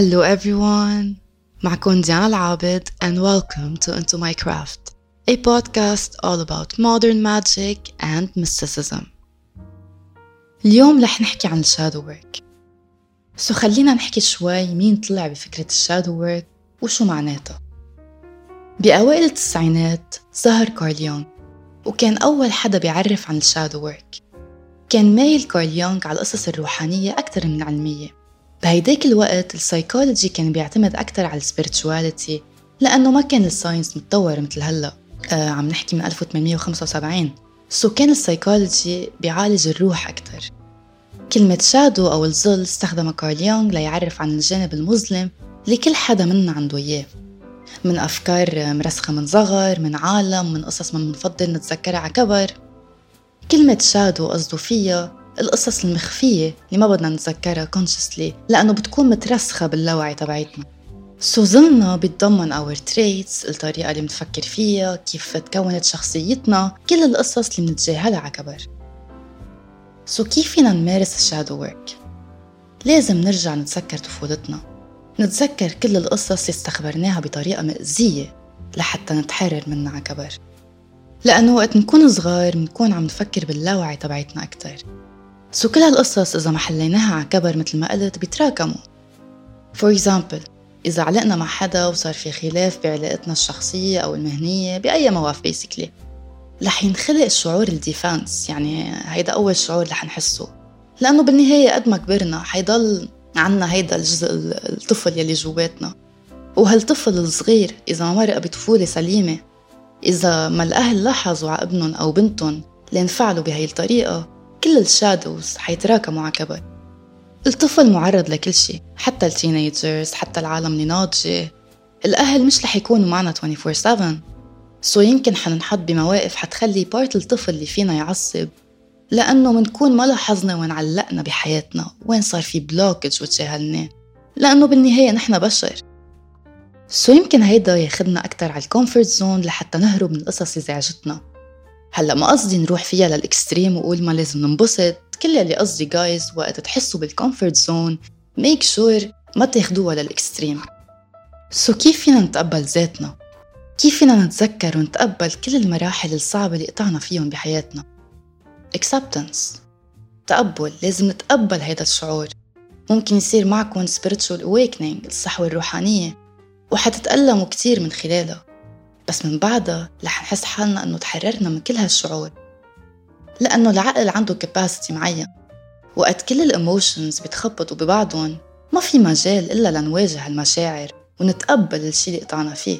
Hello everyone. معكم ديانا العابد and welcome to Into My Craft a podcast all about modern magic and mysticism. اليوم رح نحكي عن ال shadow work so خلينا نحكي شوي مين طلع بفكرة ال shadow work وشو معناتها. بأوائل التسعينات ظهر كارل يونغ وكان أول حدا بيعرف عن ال shadow work كان مايل كارل يونغ على القصص الروحانية أكثر من العلمية. بهيداك الوقت السايكولوجي كان بيعتمد أكثر على ال spirituality لأنه ما كان ال science متطور مثل هلأ. آه عم نحكي من 1875 so كان ال psychology بيعالج الروح أكثر كلمة shadow أو الظل استخدمها كارل يونغ ليعرف عن الجانب المظلم اللي كل حدا منا عنده إياه. من أفكار مرسخة من صغر من عالم من قصص ما بنفضل نتذكرها على كبر. كلمة shadow قصده فيها القصص المخفية اللي ما بدنا نتذكرها consciously لأنه بتكون مترسخة باللاوعي تبعيتنا. ظلنا بيتضمن our traits الطريقة اللي بنفكر فيها كيف تكونت شخصيتنا كل القصص اللي بنتجاهلها على كبر so كيف فينا نمارس ال shadow work؟ لازم نرجع نتذكر طفولتنا. نتذكر كل القصص اللي اختبرناها بطريقة مأزية لحتى نتحرر منها على كبر لأنه وقت نكون صغار بنكون عم نفكر باللاوعي تبعتنا أكتر. so كل هالقصص إذا ما حليناها على كبر مثل ما قلت بيتراكموا. for example إذا علقنا مع حدا وصار في خلاف بعلاقتنا الشخصية أو المهنية بأي مواقف basically رح ينخلق شعور ال defense يعني هيدا أول شعور رح نحسه. لأنه بالنهاية قد ما كبرنا حيضل عنا هيدا الجزء الطفل يلي جواتنا. وهالطفل الصغير إذا ما مرق بطفولة سليمة إذا ما الأهل لاحظوا على ابنهم أو بنتهم لينفعلوا بهي الطريقة كل ال shadows حيتراكموا على كبر. الطفل معرض لكل شيء حتى ال teenagers حتى العالم اللي ناضجة. الأهل مش رح يكونوا معنا 24/7 so يمكن حننحط بمواقف حتخلي part الطفل اللي فينا يعصب. لأنه منكون ما لاحظنا وين علقنا بحياتنا وين صار في blockage وتجاهلناه لأنه بالنهاية نحن بشر. so يمكن هيدا ياخدنا أكتر على ال comfort zone لحتى نهرب من القصص اللي زعجتنا. هلا ما قصدي نروح فيها لل extreme وقول ما لازم ننبسط كل اللي قصدي جايز وقت تحسوا بال comfort zone make sure ما تاخدوها لل extreme so كيف فينا نتقبل ذاتنا؟ كيف فينا نتذكر ونتقبل كل المراحل الصعبة اللي قطعنا فيهم بحياتنا؟ acceptance تقبل لازم نتقبل هيدا الشعور ممكن يصير معكم spiritual awakening الصحوة الروحانية وحتتألموا كتير من خلالها بس من بعدها رح نحس حالنا إنه تحررنا من كل هالشعور لأنه العقل عنده capacity معين. وقت كل ال emotions بتخبطوا ببعضهم ما في مجال إلا لنواجه المشاعر ونتقبل الشي اللي قطعنا فيه.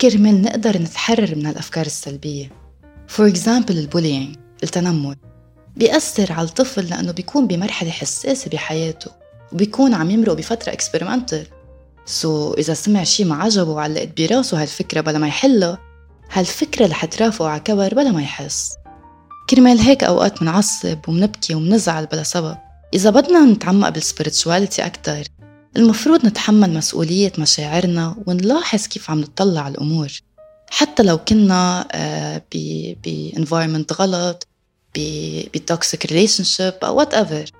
كرمال نقدر نتحرر من هالأفكار السلبية. for example ال bullying التنمر. بيأثر على الطفل لأنه بيكون بمرحلة حساسة بحياته وبيكون عم يمرق بفترة experimental so so, إذا سمع شي ما عجبه وعلقت براسه هالفكرة بلا ما يحلها هالفكرة رح ترافقه على كبر بلا ما يحس. كرمال هيك أوقات منعصب ومنبكي ومنزعل بلا سبب. إذا بدنا نتعمق بالسبirituality أكتر المفروض نتحمل مسؤولية مشاعرنا ونلاحظ كيف عم نطلع على الأمور. حتى لو كنا ب environment غلط ب toxic relationship أو whatever.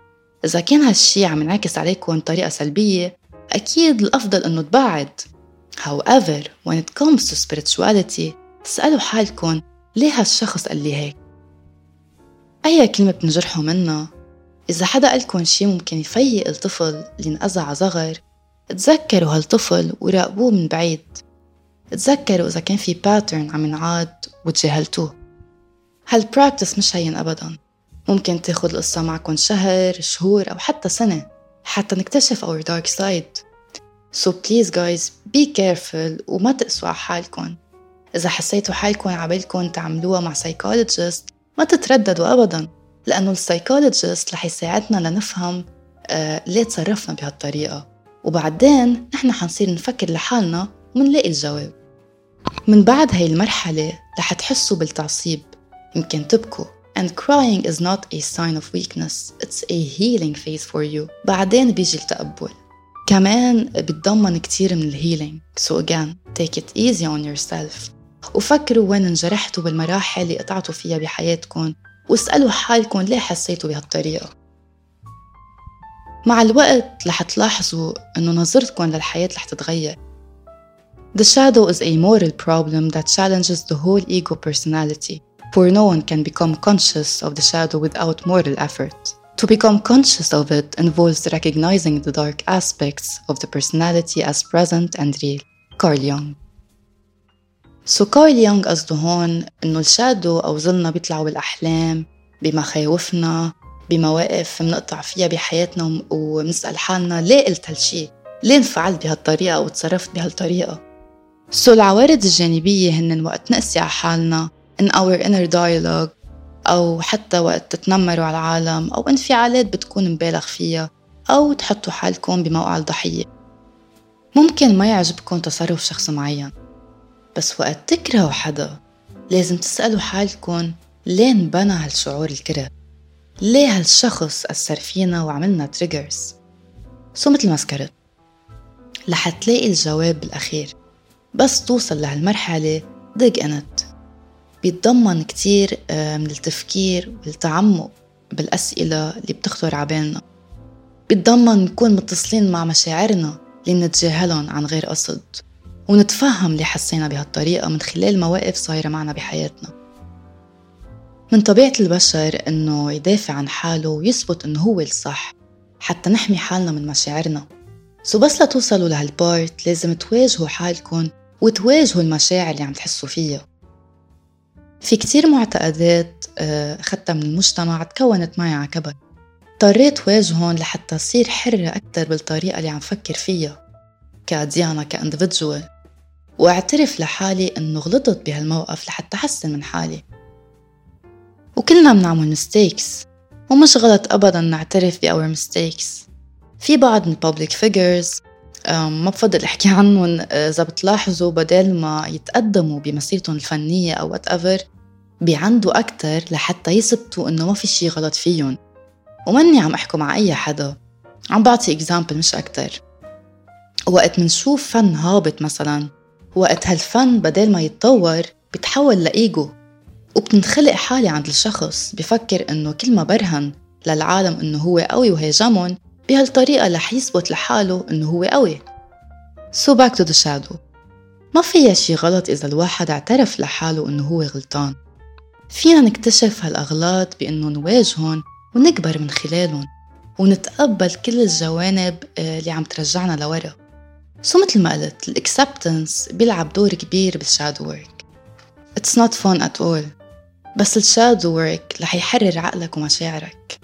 إذا كان هالشي عم ينعكس عليكم بطريقة سلبية أكيد الأفضل إنه تبعد. However when it comes to spirituality تسألوا حالكم ليه هالشخص قال لي هيك؟ أي كلمة بتنجرحوا منها؟ إذا حدا قالكن شي ممكن يفيق الطفل اللي انأذى على صغر تذكروا هالطفل وراقبوه من بعيد. تذكروا إذا كان في pattern عم ينعاد وتجاهلتوه. هال practice مش هين أبدا. ممكن تاخد القصة معكم شهر شهور أو حتى سنة. حتى نكتشف our dark side. So please guys be careful وما تقسوا على حالكم. إذا حسيتوا حالكم عبالكم تعملوها مع psychologist ما تترددوا أبدا لأنه ال psychologist رح يساعدنا لنفهم آه ليه تصرفنا بهالطريقة. وبعدين نحن حنصير نفكر لحالنا ومنلاقي الجواب. من بعد هاي المرحلة رح تحسوا بالتعصيب. يمكن تبكوا. And crying is not a sign of weakness it's a healing phase for you. بعدين بيجي التقبل. كمان بتضمن كتير من الهيلينج so again take it easy on yourself. وفكروا وين انجرحتوا بالمراحل اللي قطعتوا فيها بحياتكم. واسألوا حالكم ليه حسيتوا بهالطريقة. مع الوقت رح تلاحظوا إنه نظرتكم للحياة رح تتغير. The shadow is a moral problem that challenges the whole ego personality, for no one can become conscious of the shadow without moral effort. To become conscious of it involves recognizing the dark aspects of the personality as present and real. Carl Jung سو كارل يونغ قصده هون إنه الشادو أو ظلنا بيطلعوا بالأحلام بمخاوفنا بمواقف منقطع فيها بحياتنا ومنسأل حالنا ليه قلت هالشي؟ ليه انفعلت بهالطريقة أو تصرفت بهالطريقة؟ so العوارض الجانبية هن وقت نقسي على حالنا in our inner dialogue أو حتى وقت تتنمروا على العالم أو انفعالات بتكون مبالغ فيها أو تحطوا حالكم بموقع الضحية. ممكن ما يعجبكم تصرف شخص معين. بس وقت تكرهوا حدا لازم تسألوا حالكم ليه انبنى هالشعور الكره. ليه هالشخص أثر فينا وعملنا triggers سو مثل ما ذكرت رح تلاقي الجواب بالأخير. بس توصل لهالمرحلة دق إنت. بيتضمن كتير آه، من التفكير والتعمق بالأسئلة اللي بتخطر عبالنا بيتضمن نكون متصلين مع مشاعرنا اللي منتجاهلن عن غير قصد ونتفهم ليه حسينا بهالطريقة من خلال مواقف صايرة معنا بحياتنا. من طبيعة البشر إنه يدافع عن حاله ويثبت إنه هو الصح حتى نحمي حالنا من مشاعرنا. سو بس لتوصلوا لهالبارت لازم تواجهوا حالكم وتواجهوا المشاعر اللي عم تحسوا فيها. في كتير معتقدات آه، أخذتها من المجتمع تكونت معي على كبر. اضطريت واجههم لحتى أصير حرة أكتر بالطريقة اللي عم فكر فيها كديانا كاندفيدجوال. واعترف لحالي إنه غلطت بهالموقف لحتى أحسن من حالي. وكلنا بنعمل mistakes ومش غلط ابدا نعترف ب our mistakes في بعض من ال public figures ما بفضل أحكي عنهم آه، إذا بتلاحظوا بدل ما يتقدموا بمسيرتهم الفنية أو whatever بيعندوا أكثر لحتى يثبتوا إنه ما في شي غلط فيهم. وماني عم أحكم مع أي حدا. عم بعطي example مش أكتر. وقت منشوف فن هابط مثلا وقت هالفن بدل ما يتطور بتحول لإيجو. وبتنخلق حالة عند الشخص بفكر إنه كل ما برهن للعالم إنه هو قوي وهاجمهم بهالطريقة رح يثبت لحاله إنه هو قوي. So back to the shadow. ما فيها شي غلط إذا الواحد اعترف لحاله إنه هو غلطان. فينا نكتشف هالأغلاط بإنه نواجهن ونكبر من خلالهم ونتقبل كل الجوانب آه، اللي عم ترجعنا لورا. so مثل ما قلت ال acceptance بيلعب دور كبير بال shadow work it's not fun at all بس ال shadow work رح يحرر عقلك ومشاعرك.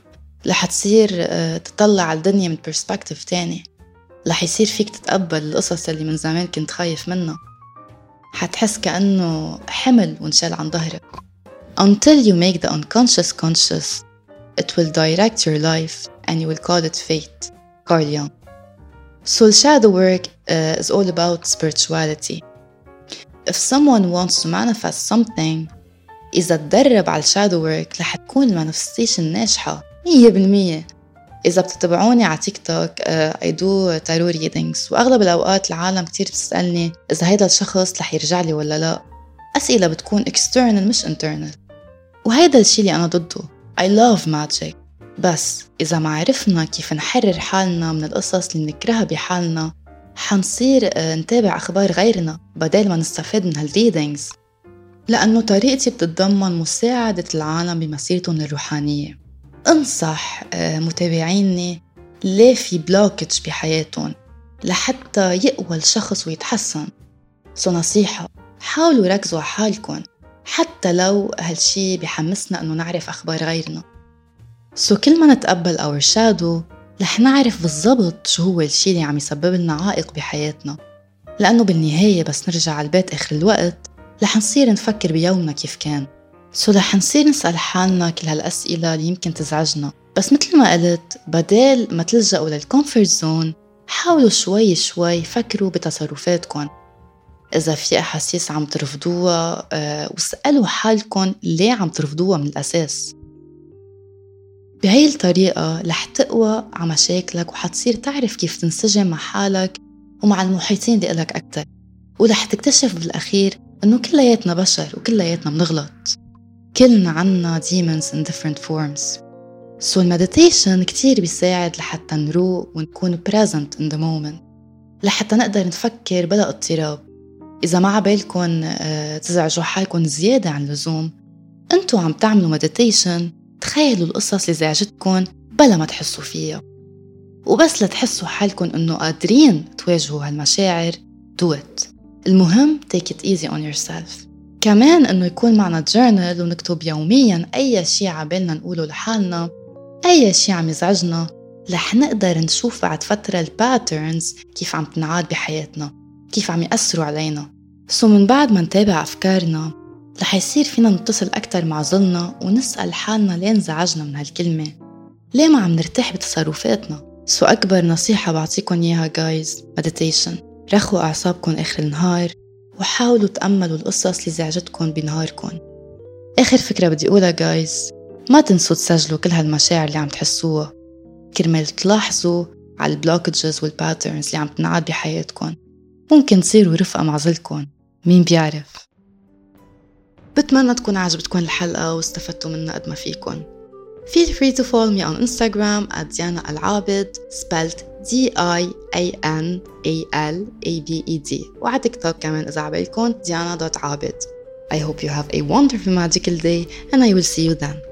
رح تصير آه، تطلع على الدنيا من perspective تاني. رح يصير فيك تتقبل القصص اللي من زمان كنت خايف منها. حتحس كأنه حمل وانشال عن ظهرك. Until you make the unconscious conscious it will direct your life and you will call it fate Carl Jung So shadow work uh, is all about spirituality. If someone wants to manifest something إذا تدرب على الشادو ورك رح تكون المانيفستيشن ناجحة مية بالمية إذا بتتبعوني على تيك توك اي دو تارو ريدينجز وأغلب الأوقات العالم كتير بتسألني إذا هيدا الشخص رح يرجع لي ولا لا أسئلة بتكون external مش internal وهيدا الشي اللي أنا ضده. I love magic. بس إذا ما عرفنا كيف نحرر حالنا من القصص اللي نكرهها بحالنا حنصير آه، نتابع أخبار غيرنا بدل ما نستفاد من هال readings لأنه طريقتي بتتضمن مساعدة العالم بمسيرتهم الروحانية. أنصح آه، متابعيني ليه في blockage بحياتهم لحتى يقوى الشخص ويتحسن. so نصيحة حاولوا ركزوا على حالكم. حتى لو هالشي بحمسنا إنه نعرف أخبار غيرنا. so كل ما نتقبل our shadow رح نعرف بالضبط شو هو الشي اللي عم يسبب لنا عائق بحياتنا. لأنه بالنهاية بس نرجع على البيت آخر الوقت رح نصير نفكر بيومنا كيف كان. so رح نصير نسأل حالنا كل هالأسئلة اللي يمكن تزعجنا. بس مثل ما قلت بدال ما تلجأوا لل comfort zone حاولوا شوي شوي فكروا بتصرفاتكم. إذا في أحاسيس عم ترفضوها أه واسألوا حالكم ليه عم ترفضوها من الأساس. بهي الطريقة رح تقوى على مشاكلك وحتصير تعرف كيف تنسجم مع حالك ومع المحيطين اللي إلك أكتر. ورح تكتشف بالأخير إنه كلياتنا بشر وكلياتنا بنغلط. كلنا عنا demons in different forms. so ال meditation كتير بيساعد لحتى نروق ونكون present in the moment. لحتى نقدر نفكر بلا اضطراب. إذا ما عبالكم آه، تزعجوا حالكم زيادة عن اللزوم. أنتوا عم تعملوا مديتيشن تخيلوا القصص اللي زعجتكم بلا ما تحسوا فيها. وبس لتحسوا حالكم إنه قادرين تواجهوا هالمشاعر do it. المهم take it easy on yourself. كمان إنه يكون معنا جورنال ونكتب يوميا أي شيء عبالنا نقوله لحالنا أي شيء عم يزعجنا رح نقدر نشوف بعد فترة ال patterns كيف عم تنعاد بحياتنا. كيف عم يأثروا علينا. so من بعد ما نتابع أفكارنا رح يصير فينا نتصل أكتر مع ظلنا ونسأل حالنا ليه انزعجنا من هالكلمة. ليه ما عم نرتاح بتصرفاتنا؟ so أكبر نصيحة بعطيكم إياها guys meditation رخوا أعصابكم آخر النهار وحاولوا تأملوا القصص اللي زعجتكم بنهاركم آخر فكرة بدي أقولها guys ما تنسوا تسجلوا كل هالمشاعر اللي عم تحسوها. كرمال تلاحظوا على ال blockages وال patterns اللي عم تنعاد بحياتكم ممكن تصيروا رفقة مع ظلكم مين بيعرف بتمنى تكون عجبتكم الحلقة واستفدتوا منها قد ما فيكم Feel free to follow me on Instagram at Diana Al-Abed spelled D-I-A-N-A-L-A-B-E-D وعلى تيك توك كمان إذا عبالكم diana.abed I hope you have a wonderful magical day and I will see you then